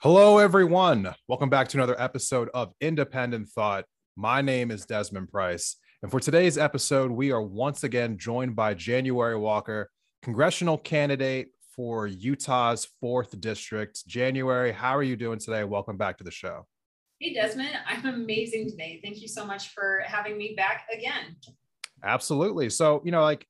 Hello, everyone. Welcome back to another episode of Independent Thought. My name is Desmond Price. And for today's episode, we are once again joined by January Walker, congressional candidate for Utah's 4th District. January, how are you doing today? Welcome back to the show. Hey, Desmond. I'm amazing today. Thank you so much for having me back again. Absolutely. So, you know, like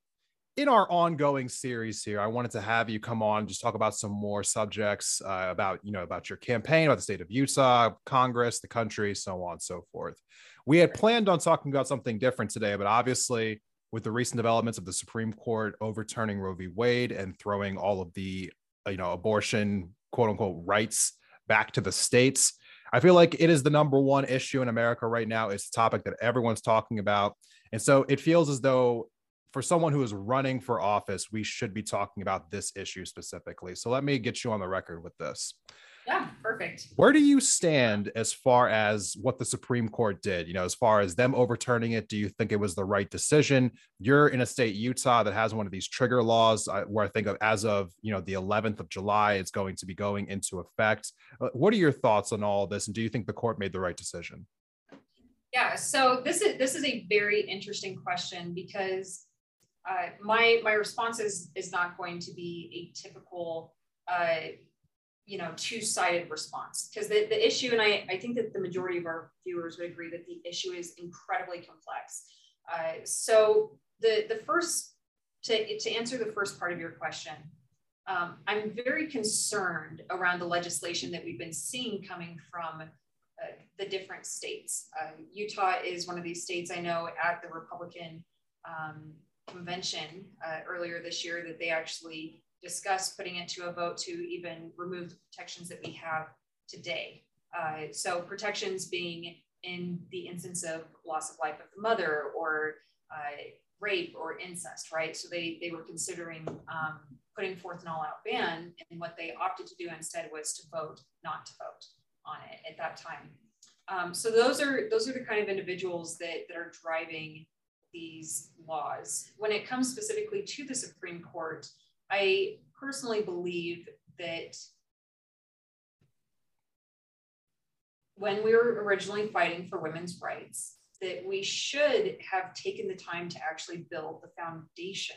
in our ongoing series here, I wanted to have you come on, just talk about some more subjects uh, about, you know, about your campaign, about the state of Utah, Congress, the country, so on and so forth. We had planned on talking about something different today, but obviously, with the recent developments of the Supreme Court overturning Roe v. Wade and throwing all of the, uh, you know, abortion quote unquote rights back to the states, I feel like it is the number one issue in America right now. It's a topic that everyone's talking about. And so it feels as though for someone who is running for office, we should be talking about this issue specifically. So let me get you on the record with this. Yeah, perfect. Where do you stand as far as what the Supreme Court did? You know, as far as them overturning it, do you think it was the right decision? You're in a state, Utah, that has one of these trigger laws uh, where I think of as of, you know, the 11th of July, it's going to be going into effect. Uh, what are your thoughts on all this? And do you think the court made the right decision? Yeah, so this is this is a very interesting question because uh, my my response is is not going to be a typical uh, you know two-sided response. Because the, the issue and I, I think that the majority of our viewers would agree that the issue is incredibly complex. Uh, so the the first to, to answer the first part of your question um, i'm very concerned around the legislation that we've been seeing coming from uh, the different states. Uh, utah is one of these states i know at the republican um, convention uh, earlier this year that they actually discussed putting into a vote to even remove the protections that we have today. Uh, so protections being in the instance of loss of life of the mother or uh, rape or incest, right? So they, they were considering um, putting forth an all-out ban, and what they opted to do instead was to vote not to vote on it at that time. Um, so those are those are the kind of individuals that, that are driving these laws. When it comes specifically to the Supreme Court, I personally believe that when we were originally fighting for women's rights, that we should have taken the time to actually build the foundation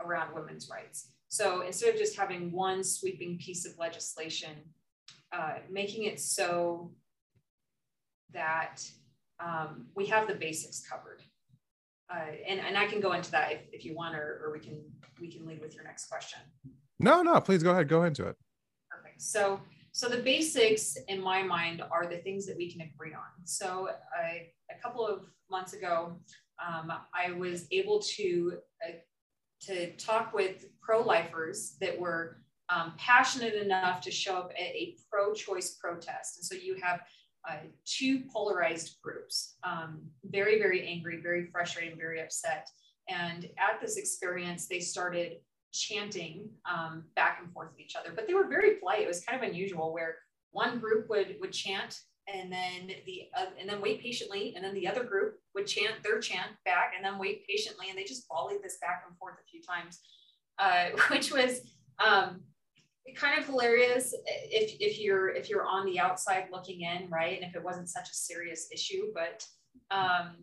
around women's rights. So instead of just having one sweeping piece of legislation, uh, making it so that um, we have the basics covered uh, and, and I can go into that if, if you want, or, or we can we can lead with your next question. No, no, please go ahead. Go into it. Perfect. So so the basics in my mind are the things that we can agree on. So I, a couple of months ago, um, I was able to uh, to talk with pro-lifers that were um, passionate enough to show up at a pro-choice protest. And so you have uh, two polarized groups, um, very, very angry, very frustrated, very upset. And at this experience, they started chanting um, back and forth with each other, but they were very polite. It was kind of unusual where one group would would chant and then the uh, and then wait patiently, and then the other group would chant their chant back and then wait patiently, and they just volleyed this back and forth a few times, uh, which was um, kind of hilarious if, if you're if you're on the outside looking in right? And if it wasn't such a serious issue but um,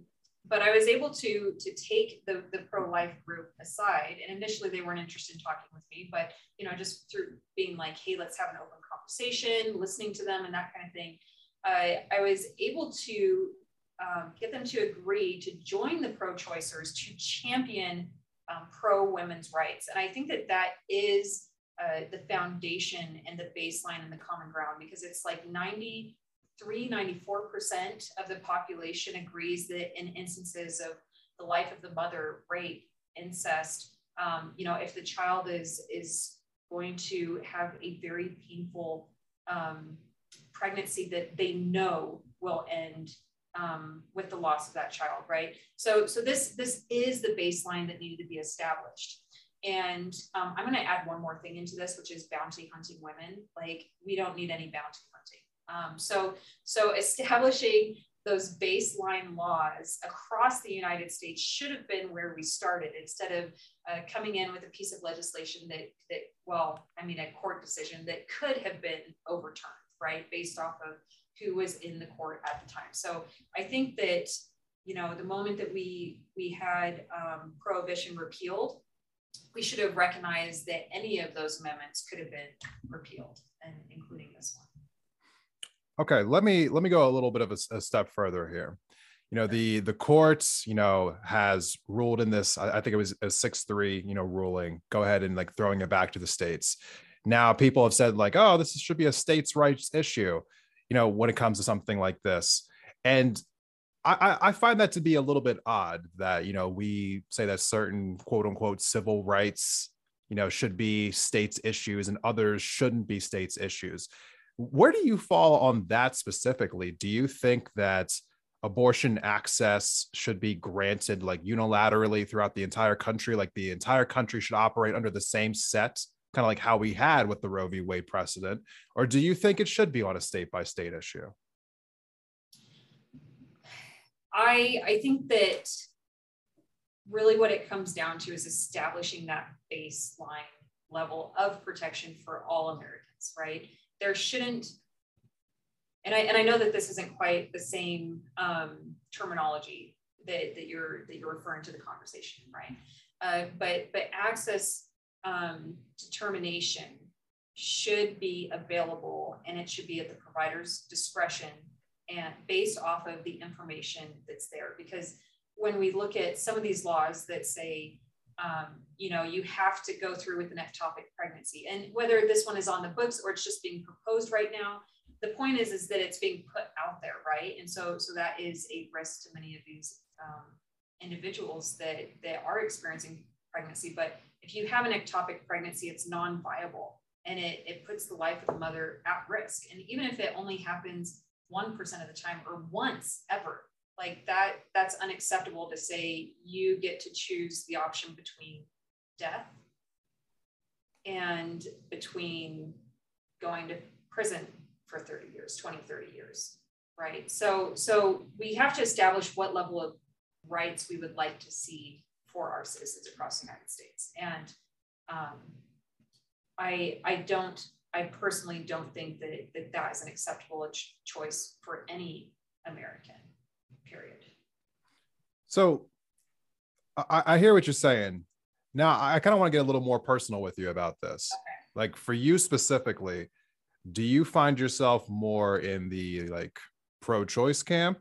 but I was able to to take the the pro life group aside. And initially they weren't interested in talking with me but you know just through being like hey let's have an open conversation listening to them and that kind of thing uh, I was able to um, get them to agree to join the pro choicers to champion um, pro women's rights. And I think that that is uh, the foundation and the baseline and the common ground because it's like 93, 94% of the population agrees that in instances of the life of the mother, rape, incest, um, you know, if the child is, is going to have a very painful um, pregnancy that they know will end um, with the loss of that child, right? So, so this this is the baseline that needed to be established. And um, I'm going to add one more thing into this, which is bounty hunting women. Like we don't need any bounty hunting. Um, so, so establishing those baseline laws across the United States should have been where we started instead of uh, coming in with a piece of legislation that, that, well, I mean, a court decision that could have been overturned, right, based off of who was in the court at the time. So I think that, you know, the moment that we we had um, prohibition repealed, we should have recognized that any of those amendments could have been repealed, and including this one. Okay, let me let me go a little bit of a, a step further here. You know, the the courts, you know, has ruled in this. I, I think it was a six three, you know, ruling. Go ahead and like throwing it back to the states. Now, people have said like, oh, this should be a states' rights issue. You know, when it comes to something like this, and I, I find that to be a little bit odd that you know we say that certain quote unquote civil rights you know should be states issues and others shouldn't be states issues where do you fall on that specifically? Do you think that abortion access should be granted like unilaterally throughout the entire country? Like the entire country should operate under the same set, kind of like how we had with the Roe v. Wade precedent? Or do you think it should be on a state by state issue? I, I think that really what it comes down to is establishing that baseline level of protection for all Americans, right? there shouldn't, and I, and I know that this isn't quite the same um, terminology that, that you're that you're referring to the conversation, right? Uh, but but access um, determination should be available and it should be at the provider's discretion and based off of the information that's there because when we look at some of these laws that say um, you know, you have to go through with an ectopic pregnancy. And whether this one is on the books or it's just being proposed right now, the point is, is that it's being put out there, right? And so, so that is a risk to many of these um, individuals that, that are experiencing pregnancy. But if you have an ectopic pregnancy, it's non-viable and it, it puts the life of the mother at risk. And even if it only happens 1% of the time or once ever, like that that's unacceptable to say you get to choose the option between death and between going to prison for 30 years 20 30 years right? So so we have to establish what level of rights we would like to see for our citizens across the united states. And um, i i don't i personally don't think that, that that is an acceptable choice for any american period. So I, I hear what you're saying. Now I kind of want to get a little more personal with you about this. Okay. Like for you specifically, do you find yourself more in the like pro-choice camp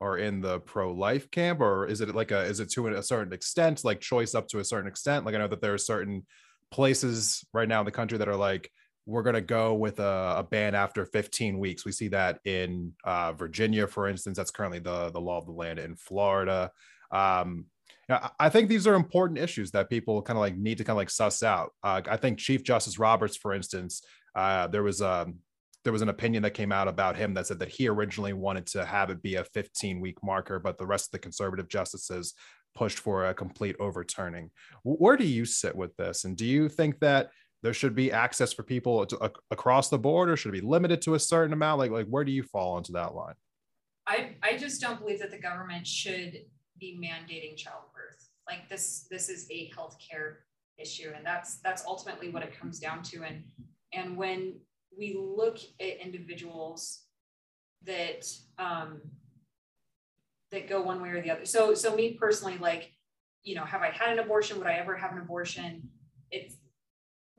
or in the pro-life camp or is it like a is it to a certain extent like choice up to a certain extent like i know that there are certain places right now in the country that are like we're going to go with a, a, ban after 15 weeks. We see that in uh, Virginia, for instance. That's currently the, the law of the land in Florida. Um, I think these are important issues that people kind of like need to kind of like suss out. Uh, I think Chief Justice Roberts, for instance, uh, there was a um, there was an opinion that came out about him that said that he originally wanted to have it be a 15 week marker, but the rest of the conservative justices pushed for a complete overturning. Where do you sit with this? And do you think that there should be access for people to, uh, across the board or should it be limited to a certain amount? Like like where do you fall into that line? I i just don't believe that the government should be mandating childbirth. Like this this is a healthcare issue and that's that's ultimately what it comes down to. And and when we look at individuals that um that go one way or the other so so me personally like you know have i had an abortion? Would i ever have an abortion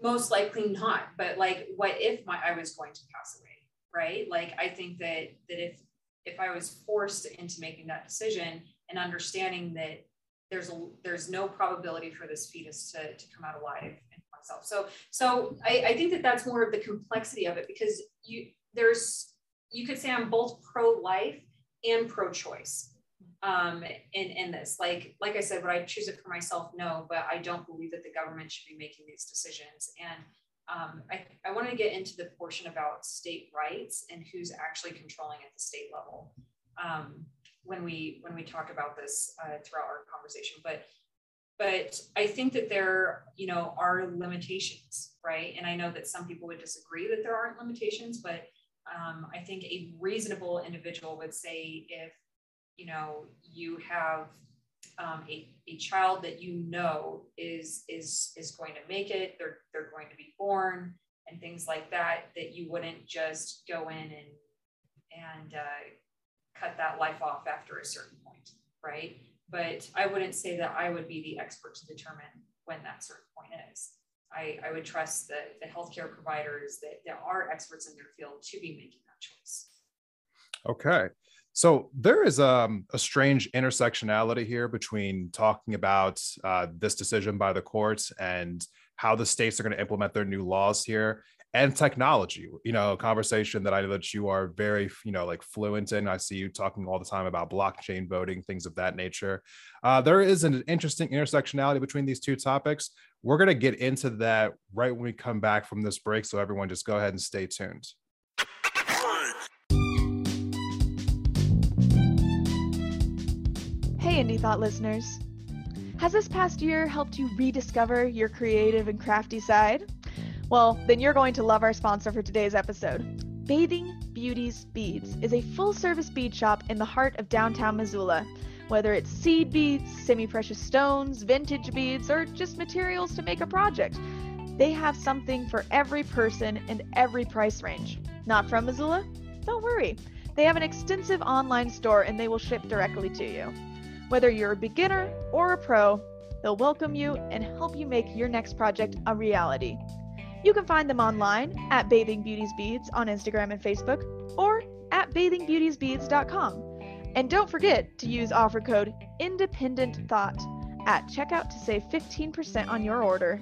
most likely not but like what if my i was going to pass away right? Like i think that that if if i was forced into making that decision and understanding that there's a there's no probability for this fetus to, to come out alive in myself. So so I, I think that that's more of the complexity of it because you there's you could say i'm both pro-life and pro-choice um, in, in this. Like, like I said, would I choose it for myself? No, but I don't believe that the government should be making these decisions. And um, I, I want to get into the portion about state rights and who's actually controlling at the state level. Um, when we when we talk about this uh, throughout our conversation. But but I think that there you know are limitations, right? And I know that some people would disagree that there aren't limitations, but um, I think a reasonable individual would say if you know you have um, a, a child that you know is is is going to make it they're they're going to be born and things like that that you wouldn't just go in and and uh, cut that life off after a certain point right? But i wouldn't say that i would be the expert to determine when that certain point is. I, I would trust the, the healthcare providers that, that are experts in their field to be making that choice. Okay so there is um, a strange intersectionality here between talking about uh, this decision by the courts and how the states are going to implement their new laws here and technology. You know a conversation that i know that you are very you know like fluent in. I see you talking all the time about blockchain voting things of that nature. Uh, there is an interesting intersectionality between these two topics. We're going to get into that right when we come back from this break so everyone just go ahead and stay tuned Indie Thought listeners. Has this past year helped you rediscover your creative and crafty side? Well, then you're going to love our sponsor for today's episode. Bathing Beauties Beads is a full service bead shop in the heart of downtown Missoula. Whether it's seed beads, semi precious stones, vintage beads, or just materials to make a project, they have something for every person and every price range. Not from Missoula? Don't worry. They have an extensive online store and they will ship directly to you. Whether you're a beginner or a pro, they'll welcome you and help you make your next project a reality. You can find them online at Bathing Beauties Beads on Instagram and Facebook or at bathingbeautiesbeads.com. And don't forget to use offer code Independent Thought at checkout to save 15% on your order.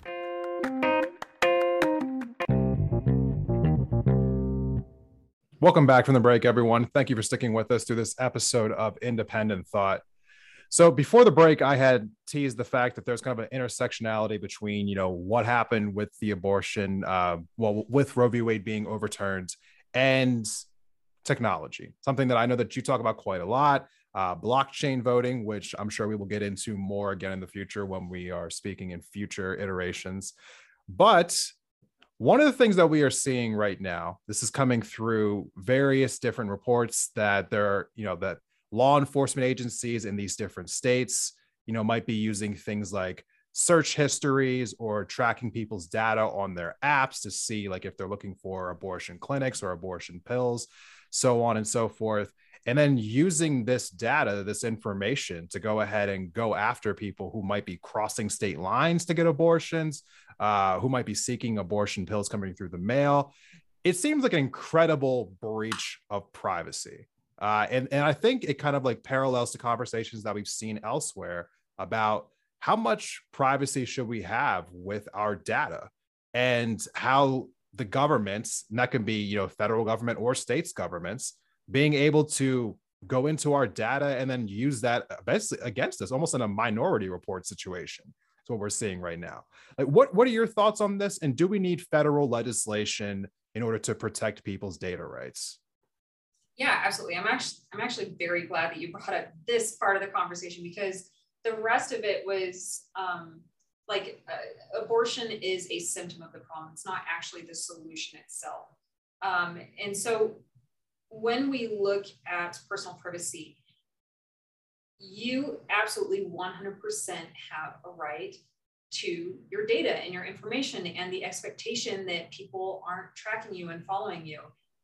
Welcome back from the break, everyone. Thank you for sticking with us through this episode of Independent Thought. So before the break, I had teased the fact that there's kind of an intersectionality between, you know, what happened with the abortion, uh, well, with Roe v. Wade being overturned, and technology. Something that I know that you talk about quite a lot. Uh, blockchain voting, which I'm sure we will get into more again in the future when we are speaking in future iterations. But one of the things that we are seeing right now, this is coming through various different reports that there are, you know, that law enforcement agencies in these different states, you know, might be using things like search histories or tracking people's data on their apps to see like if they're looking for abortion clinics or abortion pills, so on and so forth. And then using this data, this information to go ahead and go after people who might be crossing state lines to get abortions, uh, who might be seeking abortion pills coming through the mail. It seems like an incredible breach of privacy. Uh, and, and I think it kind of like parallels to conversations that we've seen elsewhere about how much privacy should we have with our data and how the governments, and that can be, you know, federal government or states governments, being able to go into our data and then use that against us, almost in a minority report situation That's what we're seeing right now. Like, what what are your thoughts on this? And do we need federal legislation in order to protect people's data rights? Yeah, absolutely. I'm actually I'm actually very glad that you brought up this part of the conversation because the rest of it was um, like uh, abortion is a symptom of the problem. It's not actually the solution itself. Um, and so when we look at personal privacy, you absolutely 100% have a right to your data and your information and the expectation that people aren't tracking you and following you.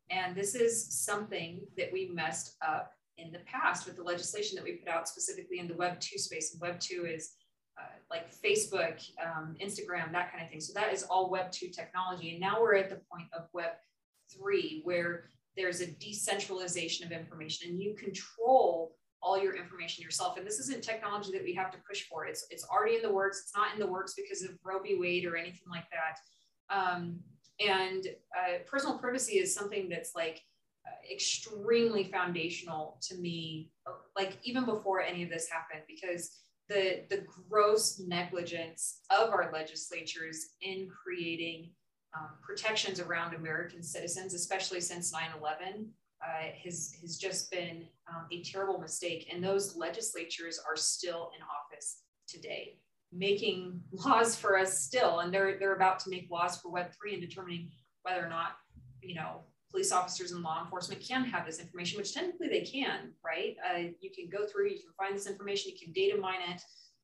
And this is something that we messed up in the past with the legislation that we put out specifically in the Web 2 space. And Web 2 is uh, like Facebook, um, Instagram, that kind of thing. So that is all Web 2 technology. And now we're at the point of Web 3 where there's a decentralization of information and you control all your information yourself. And this isn't technology that we have to push for. It's it's already in the works. It's not in the works because of Roe v. Wade or anything like that. Um, and uh, personal privacy is something that's like uh, extremely foundational to me, like even before any of this happened, because the the gross negligence of our legislatures in creating um, protections around American citizens, especially since 9 11, uh, has, has just been um, a terrible mistake. And those legislatures are still in office today, making laws for us still. And they're, they're about to make laws for Web3 and determining whether or not, you know, police officers and law enforcement can have this information, which technically they can, right? Uh, you can go through, you can find this information, you can data mine it,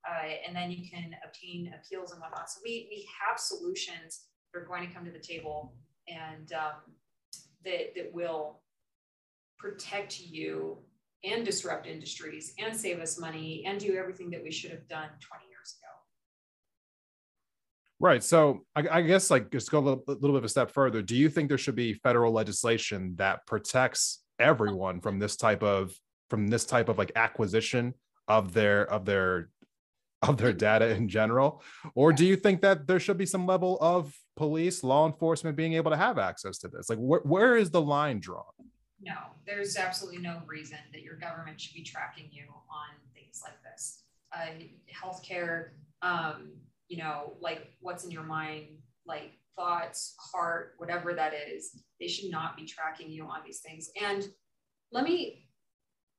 uh, and then you can obtain appeals and whatnot. So we, we have solutions are going to come to the table and um, that, that will protect you and disrupt industries and save us money and do everything that we should have done 20 years ago. Right. So I, I guess like just go a little, little bit of a step further. Do you think there should be federal legislation that protects everyone from this type of from this type of like acquisition of their of their of their data in general or do you think that there should be some level of police law enforcement being able to have access to this like wh- where is the line drawn no, there's absolutely no reason that your government should be tracking you on things like this. Uh, healthcare, um, you know, like what's in your mind, like thoughts, heart, whatever that is, they should not be tracking you on these things. And let me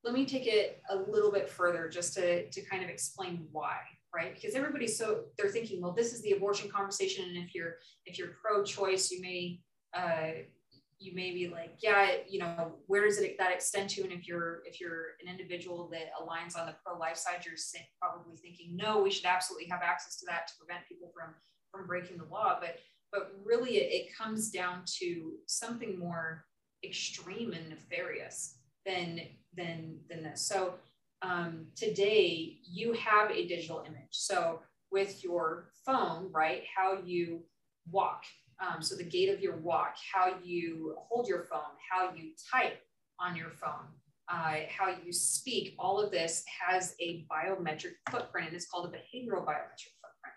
let me take it a little bit further just to, to kind of explain why right because everybody's so they're thinking well this is the abortion conversation and if you're if you're pro-choice you may uh, you may be like, yeah, you know, where does it that extend to? And if you're if you're an individual that aligns on the pro life side, you're probably thinking, no, we should absolutely have access to that to prevent people from from breaking the law. But but really, it, it comes down to something more extreme and nefarious than than than this. So um, today, you have a digital image. So with your phone, right, how you walk um, so the gait of your walk, how you hold your phone, how you type on your phone, uh, how you speak, all of this has a biometric footprint and it's called a behavioral biometric footprint.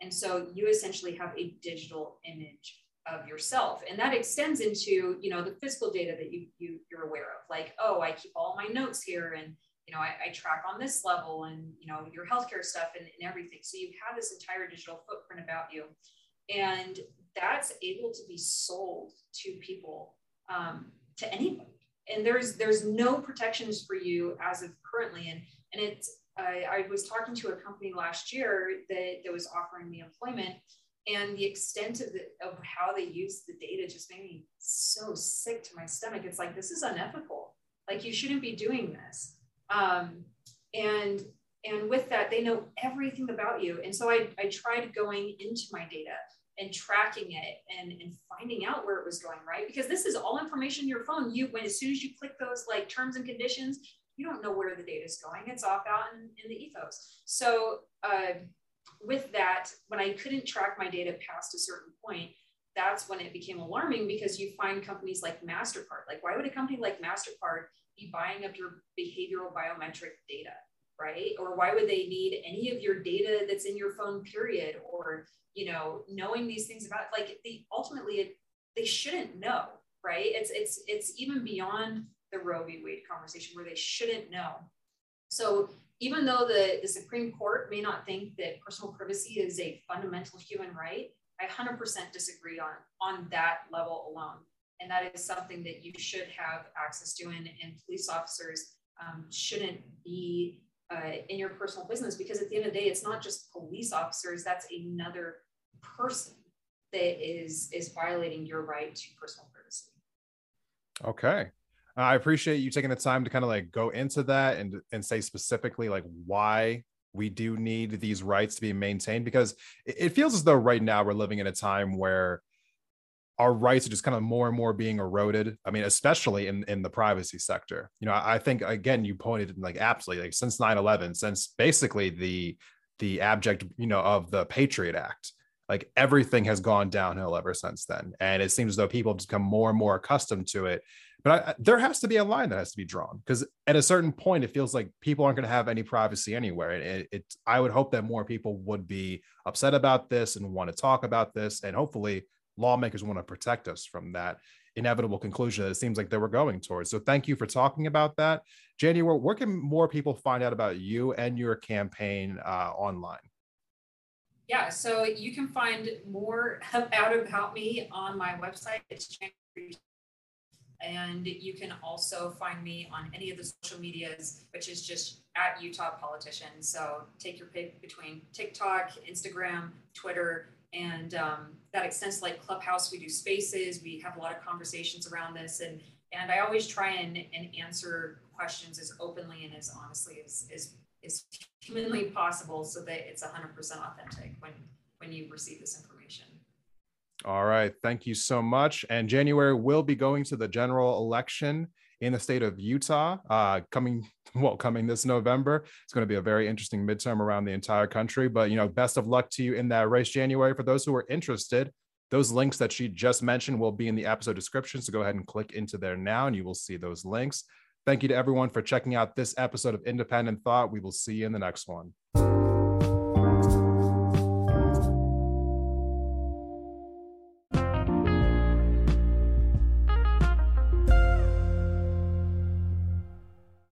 And so you essentially have a digital image of yourself. And that extends into, you know, the physical data that you, you you're aware of, like, oh, I keep all my notes here and you know, I, I, track on this level and, you know, your healthcare stuff and, and everything. So you have this entire digital footprint about you. And that's able to be sold to people, um, to anybody. And there's there's no protections for you as of currently. And and it's I, I was talking to a company last year that, that was offering me employment, and the extent of the of how they use the data just made me so sick to my stomach. It's like this is unethical. Like you shouldn't be doing this. Um, and and with that, they know everything about you. And so I, I tried going into my data and tracking it and, and finding out where it was going, right? Because this is all information in your phone. You when as soon as you click those like terms and conditions, you don't know where the data is going. It's off out in, in the ethos. So uh, with that, when I couldn't track my data past a certain point, that's when it became alarming because you find companies like MasterCard. Like, why would a company like MasterCard be buying up your behavioral biometric data? right? Or why would they need any of your data that's in your phone, period? Or, you know, knowing these things about like the ultimately it, they shouldn't know, right? It's it's it's even beyond the Roe v. Wade conversation where they shouldn't know. So even though the, the Supreme Court may not think that personal privacy is a fundamental human right, I 100% disagree on, on that level alone. And that is something that you should have access to, and, and police officers um, shouldn't be uh, in your personal business because at the end of the day it's not just police officers that's another person that is is violating your right to personal privacy okay Uh, I appreciate you taking the time to kind of like go into that and and say specifically like why we do need these rights to be maintained because it feels as though right now we're living in a time where our rights are just kind of more and more being eroded. I mean, especially in, in the privacy sector. You know, I think again, you pointed like absolutely like since 9-11, since basically the the abject, you know, of the Patriot Act, like everything has gone downhill ever since then. And it seems as though people have become more and more accustomed to it. But I, there has to be a line that has to be drawn because at a certain point, it feels like people aren't going to have any privacy anywhere. And it, it, I would hope that more people would be upset about this and want to talk about this. And hopefully, lawmakers want to protect us from that inevitable conclusion that it seems like they were going towards. So thank you for talking about that. January, where can more people find out about you and your campaign uh, online? Yeah, so you can find more out about me on my website. It's and you can also find me on any of the social medias, which is just at Utah Politician. So take your pick between TikTok, Instagram, Twitter, and um, that extends like Clubhouse. We do spaces. We have a lot of conversations around this, and and I always try and, and answer questions as openly and as honestly as, as as humanly possible, so that it's 100% authentic when when you receive this information. All right. Thank you so much. And January will be going to the general election in the state of Utah uh, coming well coming this November. It's going to be a very interesting midterm around the entire country. But you know, best of luck to you in that race, January. For those who are interested, those links that she just mentioned will be in the episode description. So go ahead and click into there now, and you will see those links. Thank you to everyone for checking out this episode of Independent Thought. We will see you in the next one.